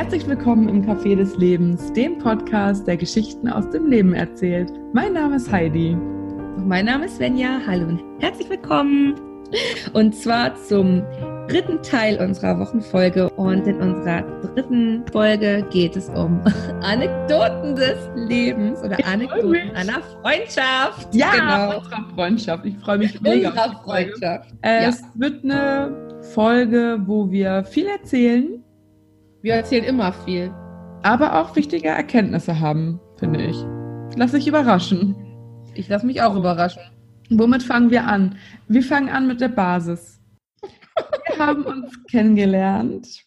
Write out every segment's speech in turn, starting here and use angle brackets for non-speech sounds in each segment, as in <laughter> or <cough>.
Herzlich willkommen im Café des Lebens, dem Podcast, der Geschichten aus dem Leben erzählt. Mein Name ist Heidi. Mein Name ist Svenja. Hallo und herzlich willkommen. Und zwar zum dritten Teil unserer Wochenfolge. Und in unserer dritten Folge geht es um <laughs> Anekdoten des Lebens oder Anekdoten einer Freundschaft. Ja, genau. unserer Freundschaft. Ich freue mich mega. Unserer Freundschaft. Es ja. wird eine Folge, wo wir viel erzählen. Wir erzählen immer viel. Aber auch wichtige Erkenntnisse haben, finde ich. Lass dich überraschen. Ich lasse mich auch überraschen. Womit fangen wir an? Wir fangen an mit der Basis. Wir haben uns kennengelernt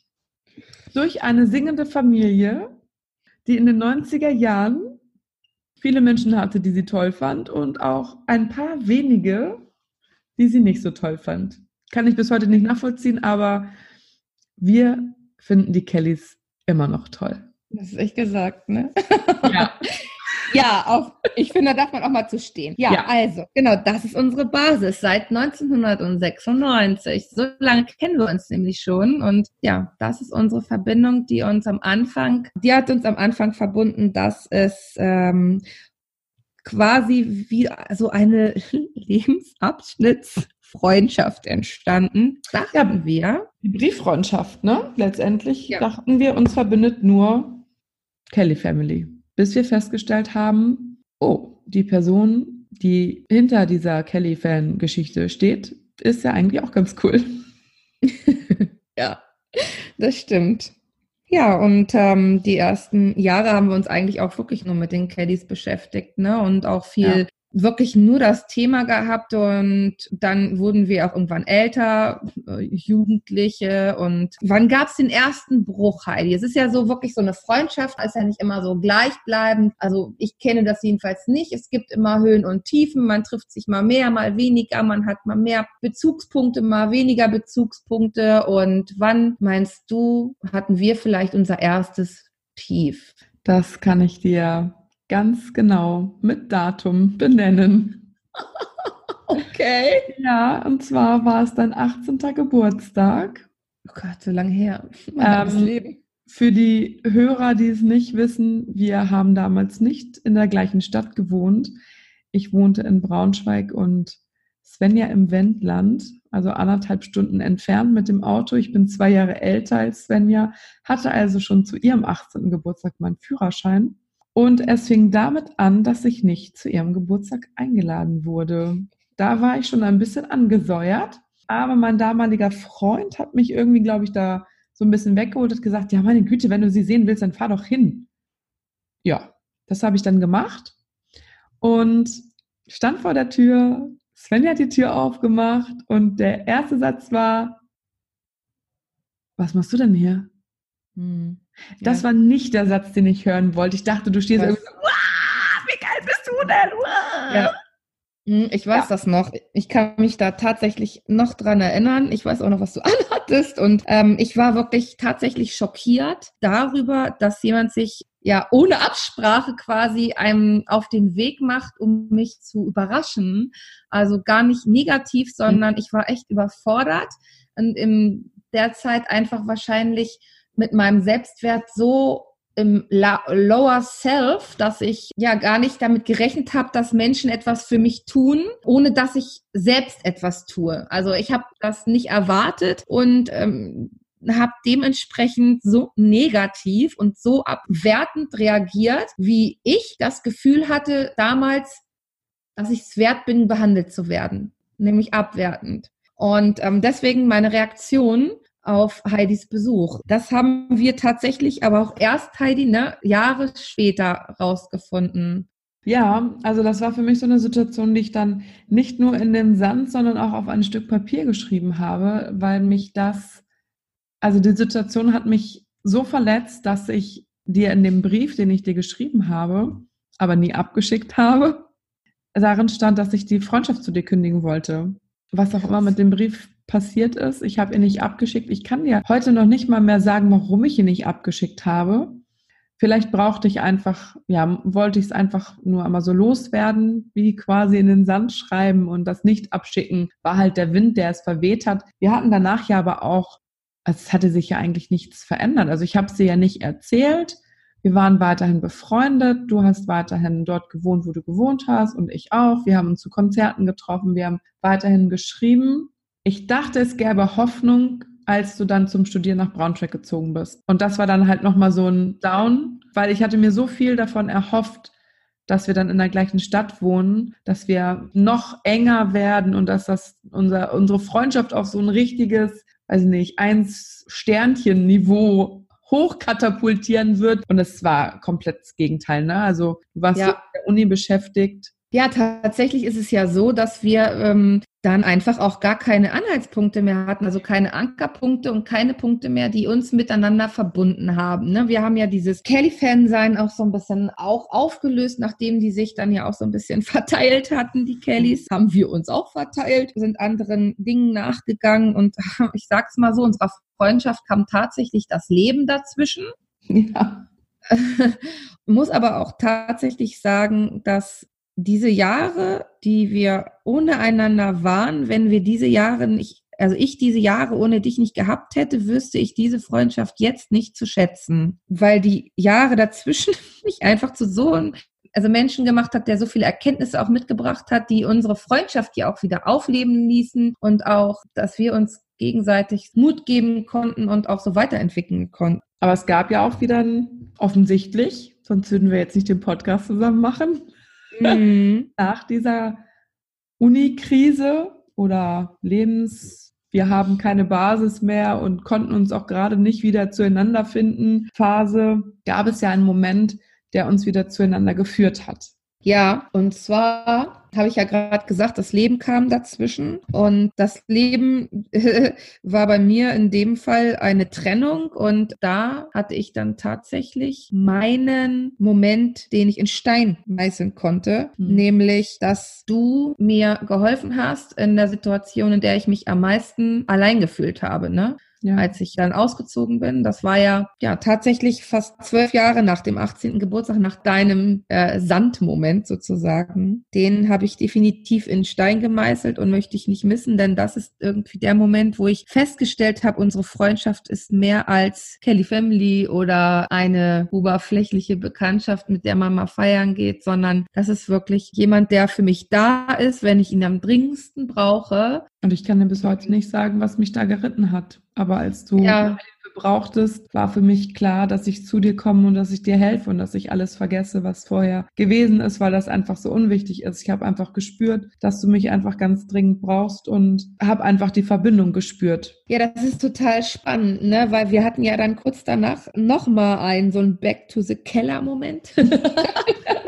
durch eine singende Familie, die in den 90er Jahren viele Menschen hatte, die sie toll fand und auch ein paar wenige, die sie nicht so toll fand. Kann ich bis heute nicht nachvollziehen, aber wir finden die Kellys immer noch toll. Das ist echt gesagt, ne? Ja. <laughs> ja, auch, ich finde, da darf man auch mal zu stehen. Ja, ja, also, genau, das ist unsere Basis seit 1996. So lange kennen wir uns nämlich schon. Und ja, das ist unsere Verbindung, die uns am Anfang, die hat uns am Anfang verbunden, dass es ähm, quasi wie so eine <laughs> Lebensabschnitts Freundschaft entstanden, dachten ja, wir. Die Brieffreundschaft, ne? Letztendlich ja. dachten wir, uns verbindet nur Kelly Family. Bis wir festgestellt haben, oh, die Person, die hinter dieser Kelly-Fan-Geschichte steht, ist ja eigentlich auch ganz cool. <laughs> ja, das stimmt. Ja, und ähm, die ersten Jahre haben wir uns eigentlich auch wirklich nur mit den Kellys beschäftigt, ne? Und auch viel ja wirklich nur das Thema gehabt und dann wurden wir auch irgendwann älter, äh, Jugendliche und wann gab es den ersten Bruch, Heidi? Es ist ja so wirklich so eine Freundschaft, ist ja nicht immer so gleichbleibend. Also ich kenne das jedenfalls nicht. Es gibt immer Höhen und Tiefen, man trifft sich mal mehr, mal weniger, man hat mal mehr Bezugspunkte, mal weniger Bezugspunkte und wann meinst du, hatten wir vielleicht unser erstes Tief? Das kann ich dir ganz genau mit Datum benennen. <laughs> okay. Ja, und zwar war es dein 18. Geburtstag. Oh Gott, so lange her. Ähm, für die Hörer, die es nicht wissen, wir haben damals nicht in der gleichen Stadt gewohnt. Ich wohnte in Braunschweig und Svenja im Wendland, also anderthalb Stunden entfernt mit dem Auto. Ich bin zwei Jahre älter als Svenja, hatte also schon zu ihrem 18. Geburtstag meinen Führerschein. Und es fing damit an, dass ich nicht zu ihrem Geburtstag eingeladen wurde. Da war ich schon ein bisschen angesäuert, aber mein damaliger Freund hat mich irgendwie, glaube ich, da so ein bisschen weggeholt und gesagt, ja, meine Güte, wenn du sie sehen willst, dann fahr doch hin. Ja, das habe ich dann gemacht und stand vor der Tür. Sven hat die Tür aufgemacht und der erste Satz war, was machst du denn hier? Hm. Das ja. war nicht der Satz, den ich hören wollte. Ich dachte, du stehst Was? irgendwie so, wie geil bist du denn? Ja. Hm, ich weiß ja. das noch. Ich kann mich da tatsächlich noch dran erinnern. Ich weiß auch noch, was du <laughs> anhattest. Und ähm, ich war wirklich tatsächlich schockiert darüber, dass jemand sich ja ohne Absprache quasi einem auf den Weg macht, um mich zu überraschen. Also gar nicht negativ, sondern mhm. ich war echt überfordert und in der Zeit einfach wahrscheinlich mit meinem Selbstwert so im Lower Self, dass ich ja gar nicht damit gerechnet habe, dass Menschen etwas für mich tun, ohne dass ich selbst etwas tue. Also ich habe das nicht erwartet und ähm, habe dementsprechend so negativ und so abwertend reagiert, wie ich das Gefühl hatte damals, dass ich es wert bin, behandelt zu werden, nämlich abwertend. Und ähm, deswegen meine Reaktion auf Heidis Besuch. Das haben wir tatsächlich aber auch erst, Heidi, ne, Jahre später rausgefunden. Ja, also das war für mich so eine Situation, die ich dann nicht nur in den Sand, sondern auch auf ein Stück Papier geschrieben habe, weil mich das, also die Situation hat mich so verletzt, dass ich dir in dem Brief, den ich dir geschrieben habe, aber nie abgeschickt habe, darin stand, dass ich die Freundschaft zu dir kündigen wollte. Was auch immer mit dem Brief passiert ist. Ich habe ihn nicht abgeschickt. Ich kann dir heute noch nicht mal mehr sagen, warum ich ihn nicht abgeschickt habe. Vielleicht brauchte ich einfach, ja, wollte ich es einfach nur einmal so loswerden, wie quasi in den Sand schreiben und das nicht abschicken, war halt der Wind, der es verweht hat. Wir hatten danach ja aber auch es hatte sich ja eigentlich nichts verändert. Also ich habe sie ja nicht erzählt. Wir waren weiterhin befreundet. Du hast weiterhin dort gewohnt, wo du gewohnt hast und ich auch. Wir haben uns zu Konzerten getroffen. Wir haben weiterhin geschrieben. Ich dachte, es gäbe Hoffnung, als du dann zum Studieren nach Braunschweig gezogen bist. Und das war dann halt nochmal so ein Down, weil ich hatte mir so viel davon erhofft, dass wir dann in der gleichen Stadt wohnen, dass wir noch enger werden und dass das unser, unsere Freundschaft auf so ein richtiges, weiß ich nicht, eins Sternchen-Niveau hochkatapultieren wird. Und es war komplett das Gegenteil. Ne? Also du warst ja. so mit der Uni beschäftigt. Ja, tatsächlich ist es ja so, dass wir ähm, dann einfach auch gar keine Anhaltspunkte mehr hatten, also keine Ankerpunkte und keine Punkte mehr, die uns miteinander verbunden haben. Ne? Wir haben ja dieses Kelly-Fan-Sein auch so ein bisschen auch aufgelöst, nachdem die sich dann ja auch so ein bisschen <laughs> verteilt hatten, die Kellys, haben wir uns auch verteilt, sind anderen Dingen nachgegangen und <laughs> ich sag's mal so, unserer Freundschaft kam tatsächlich das Leben dazwischen. Ja. <laughs> Muss aber auch tatsächlich sagen, dass diese Jahre, die wir ohne einander waren, wenn wir diese Jahre nicht, also ich diese Jahre ohne dich nicht gehabt hätte, wüsste ich diese Freundschaft jetzt nicht zu schätzen, weil die Jahre dazwischen <laughs> mich einfach zu so einem also Menschen gemacht hat, der so viele Erkenntnisse auch mitgebracht hat, die unsere Freundschaft ja auch wieder aufleben ließen und auch, dass wir uns gegenseitig Mut geben konnten und auch so weiterentwickeln konnten. Aber es gab ja auch wieder offensichtlich, sonst würden wir jetzt nicht den Podcast zusammen machen, mhm. <laughs> nach dieser Unikrise oder Lebens, wir haben keine Basis mehr und konnten uns auch gerade nicht wieder zueinander finden, Phase, gab es ja einen Moment, der uns wieder zueinander geführt hat. Ja, und zwar habe ich ja gerade gesagt, das Leben kam dazwischen und das Leben <laughs> war bei mir in dem Fall eine Trennung und da hatte ich dann tatsächlich meinen Moment, den ich in Stein meißeln konnte, mhm. nämlich, dass du mir geholfen hast in der Situation, in der ich mich am meisten allein gefühlt habe, ne? Ja. als ich dann ausgezogen bin. Das war ja, ja tatsächlich fast zwölf Jahre nach dem 18. Geburtstag, nach deinem äh, Sandmoment sozusagen. Den habe ich definitiv in Stein gemeißelt und möchte ich nicht missen, denn das ist irgendwie der Moment, wo ich festgestellt habe, unsere Freundschaft ist mehr als Kelly Family oder eine oberflächliche Bekanntschaft, mit der man mal feiern geht, sondern das ist wirklich jemand, der für mich da ist, wenn ich ihn am dringendsten brauche und ich kann dir bis heute nicht sagen, was mich da geritten hat. Aber als du ja. Hilfe brauchtest, war für mich klar, dass ich zu dir komme und dass ich dir helfe und dass ich alles vergesse, was vorher gewesen ist, weil das einfach so unwichtig ist. Ich habe einfach gespürt, dass du mich einfach ganz dringend brauchst und habe einfach die Verbindung gespürt. Ja, das ist total spannend, ne? weil wir hatten ja dann kurz danach nochmal einen so ein Back <laughs>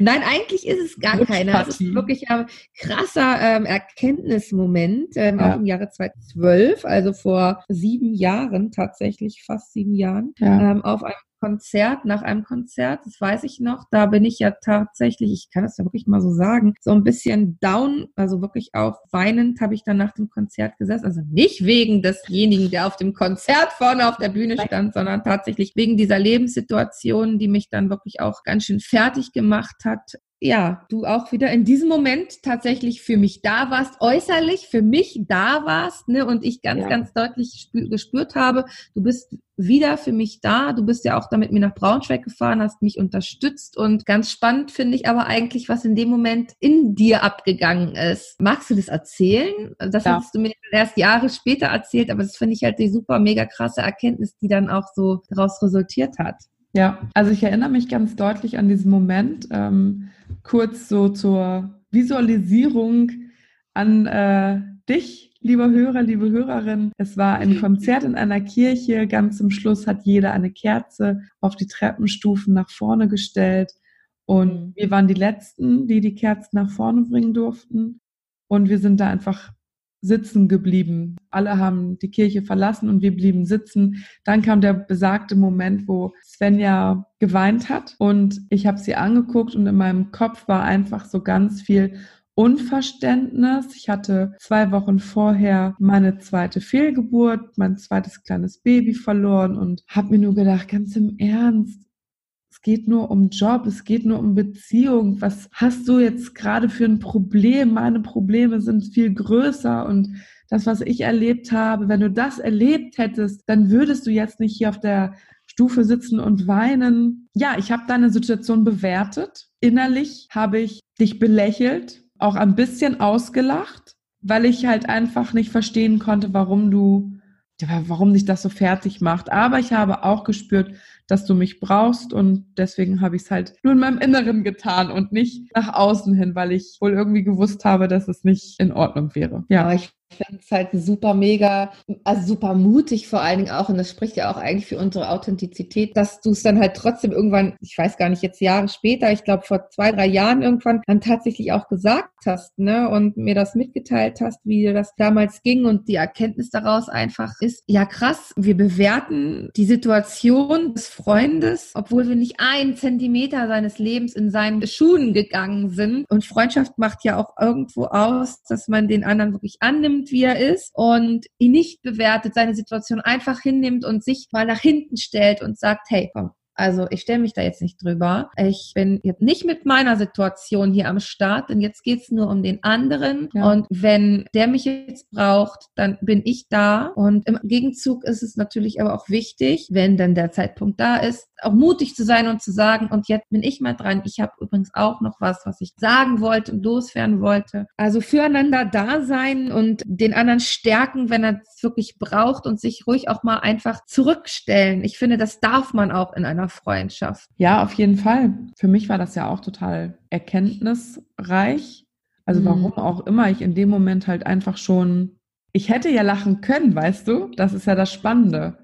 Nein, eigentlich ist es gar keiner. Es ist wirklich ein krasser ähm, Erkenntnismoment ähm, ja. auch im Jahre 2012, also vor sieben Jahren, tatsächlich fast sieben Jahren, ja. ähm, auf einem Konzert, nach einem Konzert, das weiß ich noch, da bin ich ja tatsächlich, ich kann das ja wirklich mal so sagen, so ein bisschen down, also wirklich auch weinend habe ich dann nach dem Konzert gesessen. Also nicht wegen desjenigen, der auf dem Konzert vorne auf der Bühne stand, sondern tatsächlich wegen dieser Lebenssituation, die mich dann wirklich auch ganz schön fertig gemacht hat ja, du auch wieder in diesem Moment tatsächlich für mich da warst, äußerlich für mich da warst, ne, und ich ganz, ja. ganz deutlich gespürt habe, du bist wieder für mich da. Du bist ja auch da mit mir nach Braunschweig gefahren, hast mich unterstützt und ganz spannend finde ich aber eigentlich, was in dem Moment in dir abgegangen ist. Magst du das erzählen? Das ja. hast du mir erst Jahre später erzählt, aber das finde ich halt die super mega krasse Erkenntnis, die dann auch so daraus resultiert hat. Ja, also ich erinnere mich ganz deutlich an diesen Moment, ähm, kurz so zur Visualisierung an äh, dich, lieber Hörer, liebe Hörerin. Es war ein Konzert in einer Kirche. Ganz zum Schluss hat jeder eine Kerze auf die Treppenstufen nach vorne gestellt. Und mhm. wir waren die Letzten, die die Kerzen nach vorne bringen durften. Und wir sind da einfach sitzen geblieben. Alle haben die Kirche verlassen und wir blieben sitzen. Dann kam der besagte Moment, wo Svenja geweint hat und ich habe sie angeguckt und in meinem Kopf war einfach so ganz viel Unverständnis. Ich hatte zwei Wochen vorher meine zweite Fehlgeburt, mein zweites kleines Baby verloren und habe mir nur gedacht, ganz im Ernst, es geht nur um Job, es geht nur um Beziehung. Was hast du jetzt gerade für ein Problem? Meine Probleme sind viel größer und das, was ich erlebt habe, wenn du das erlebt hättest, dann würdest du jetzt nicht hier auf der Stufe sitzen und weinen. Ja, ich habe deine Situation bewertet. Innerlich habe ich dich belächelt, auch ein bisschen ausgelacht, weil ich halt einfach nicht verstehen konnte, warum du, warum dich das so fertig macht. Aber ich habe auch gespürt, dass du mich brauchst und deswegen habe ich es halt nur in meinem Inneren getan und nicht nach außen hin, weil ich wohl irgendwie gewusst habe, dass es nicht in Ordnung wäre. Ja, ich finde es halt super mega, also super mutig vor allen Dingen auch. Und das spricht ja auch eigentlich für unsere Authentizität, dass du es dann halt trotzdem irgendwann, ich weiß gar nicht, jetzt Jahre später, ich glaube vor zwei, drei Jahren irgendwann, dann tatsächlich auch gesagt hast, ne? Und mir das mitgeteilt hast, wie dir das damals ging und die Erkenntnis daraus einfach ist, ja krass, wir bewerten die Situation des Freundes, obwohl wir nicht einen Zentimeter seines Lebens in seinen Schuhen gegangen sind. Und Freundschaft macht ja auch irgendwo aus, dass man den anderen wirklich annimmt annimmt, wie er ist und ihn nicht bewertet, seine Situation einfach hinnimmt und sich mal nach hinten stellt und sagt, hey, komm, also ich stelle mich da jetzt nicht drüber. Ich bin jetzt nicht mit meiner Situation hier am Start, denn jetzt geht es nur um den anderen. Ja. Und wenn der mich jetzt braucht, dann bin ich da. Und im Gegenzug ist es natürlich aber auch wichtig, wenn dann der Zeitpunkt da ist, auch mutig zu sein und zu sagen, und jetzt bin ich mal dran. Ich habe übrigens auch noch was, was ich sagen wollte und loswerden wollte. Also füreinander da sein und den anderen stärken, wenn er es wirklich braucht und sich ruhig auch mal einfach zurückstellen. Ich finde, das darf man auch in einer Freundschaft. Ja, auf jeden Fall. Für mich war das ja auch total erkenntnisreich. Also mhm. warum auch immer ich in dem Moment halt einfach schon, ich hätte ja lachen können, weißt du? Das ist ja das Spannende.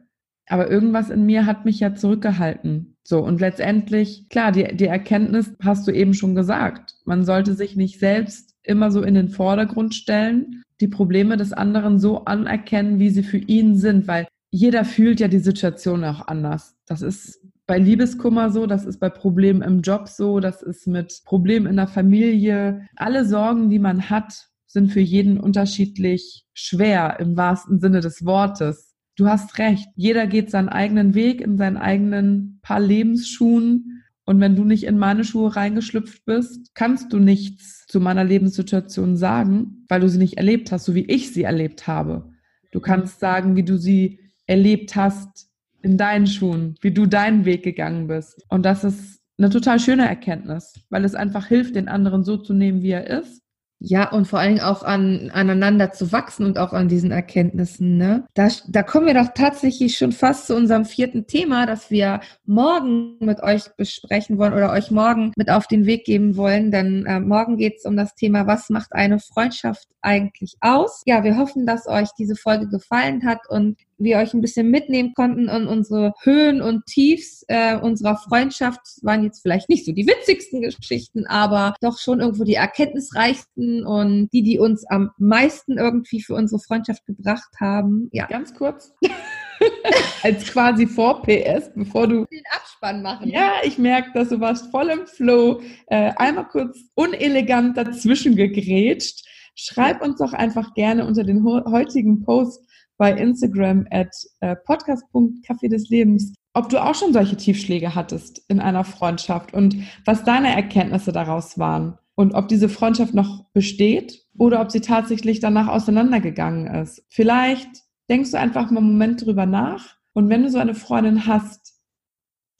Aber irgendwas in mir hat mich ja zurückgehalten. So, und letztendlich, klar, die, die Erkenntnis hast du eben schon gesagt. Man sollte sich nicht selbst immer so in den Vordergrund stellen, die Probleme des anderen so anerkennen, wie sie für ihn sind, weil jeder fühlt ja die Situation auch anders. Das ist bei Liebeskummer so, das ist bei Problemen im Job so, das ist mit Problemen in der Familie. Alle Sorgen, die man hat, sind für jeden unterschiedlich schwer im wahrsten Sinne des Wortes du hast recht. Jeder geht seinen eigenen Weg in seinen eigenen paar Lebensschuhen. Und wenn du nicht in meine Schuhe reingeschlüpft bist, kannst du nichts zu meiner Lebenssituation sagen, weil du sie nicht erlebt hast, so wie ich sie erlebt habe. Du kannst sagen, wie du sie erlebt hast in deinen Schuhen, wie du deinen Weg gegangen bist. Und das ist eine total schöne Erkenntnis, weil es einfach hilft, den anderen so zu nehmen, wie er ist ja, und vor Dingen auch an, aneinander zu wachsen und auch an diesen Erkenntnissen. Ne? Da, da kommen wir doch tatsächlich schon fast zu unserem vierten Thema, das wir morgen mit euch besprechen wollen oder euch morgen mit auf den Weg geben wollen. Denn äh, morgen geht es um das Thema, was macht eine Freundschaft eigentlich aus? Ja, wir hoffen, dass euch diese Folge gefallen hat und wir euch ein bisschen mitnehmen konnten und unsere Höhen und Tiefs äh, unserer Freundschaft waren jetzt vielleicht nicht so die witzigsten Geschichten, aber doch schon irgendwo die erkenntnisreichsten und die, die uns am meisten irgendwie für unsere Freundschaft gebracht haben. Ja. Ganz kurz. <laughs> Als quasi vor PS, bevor du den Abspann machen. Ja, ich merke, dass du warst voll im Flow. Äh, einmal kurz unelegant dazwischen gegrätscht. Schreib uns doch einfach gerne unter den heutigen Post bei Instagram at äh, podcast.café des Lebens, ob du auch schon solche Tiefschläge hattest in einer Freundschaft und was deine Erkenntnisse daraus waren und ob diese Freundschaft noch besteht oder ob sie tatsächlich danach auseinandergegangen ist. Vielleicht denkst du einfach mal einen Moment drüber nach und wenn du so eine Freundin hast,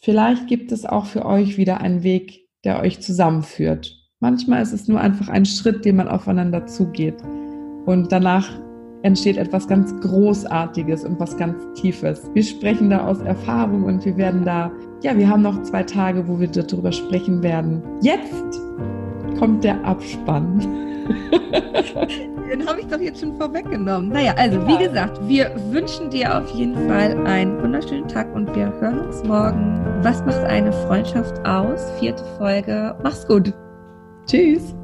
vielleicht gibt es auch für euch wieder einen Weg, der euch zusammenführt. Manchmal ist es nur einfach ein Schritt, den man aufeinander zugeht und danach entsteht etwas ganz Großartiges und was ganz Tiefes. Wir sprechen da aus Erfahrung und wir werden da, ja, wir haben noch zwei Tage, wo wir darüber sprechen werden. Jetzt kommt der Abspann. Den habe ich doch jetzt schon vorweggenommen. Naja, also wie gesagt, wir wünschen dir auf jeden Fall einen wunderschönen Tag und wir hören uns morgen. Was macht eine Freundschaft aus? Vierte Folge. Mach's gut. Tschüss.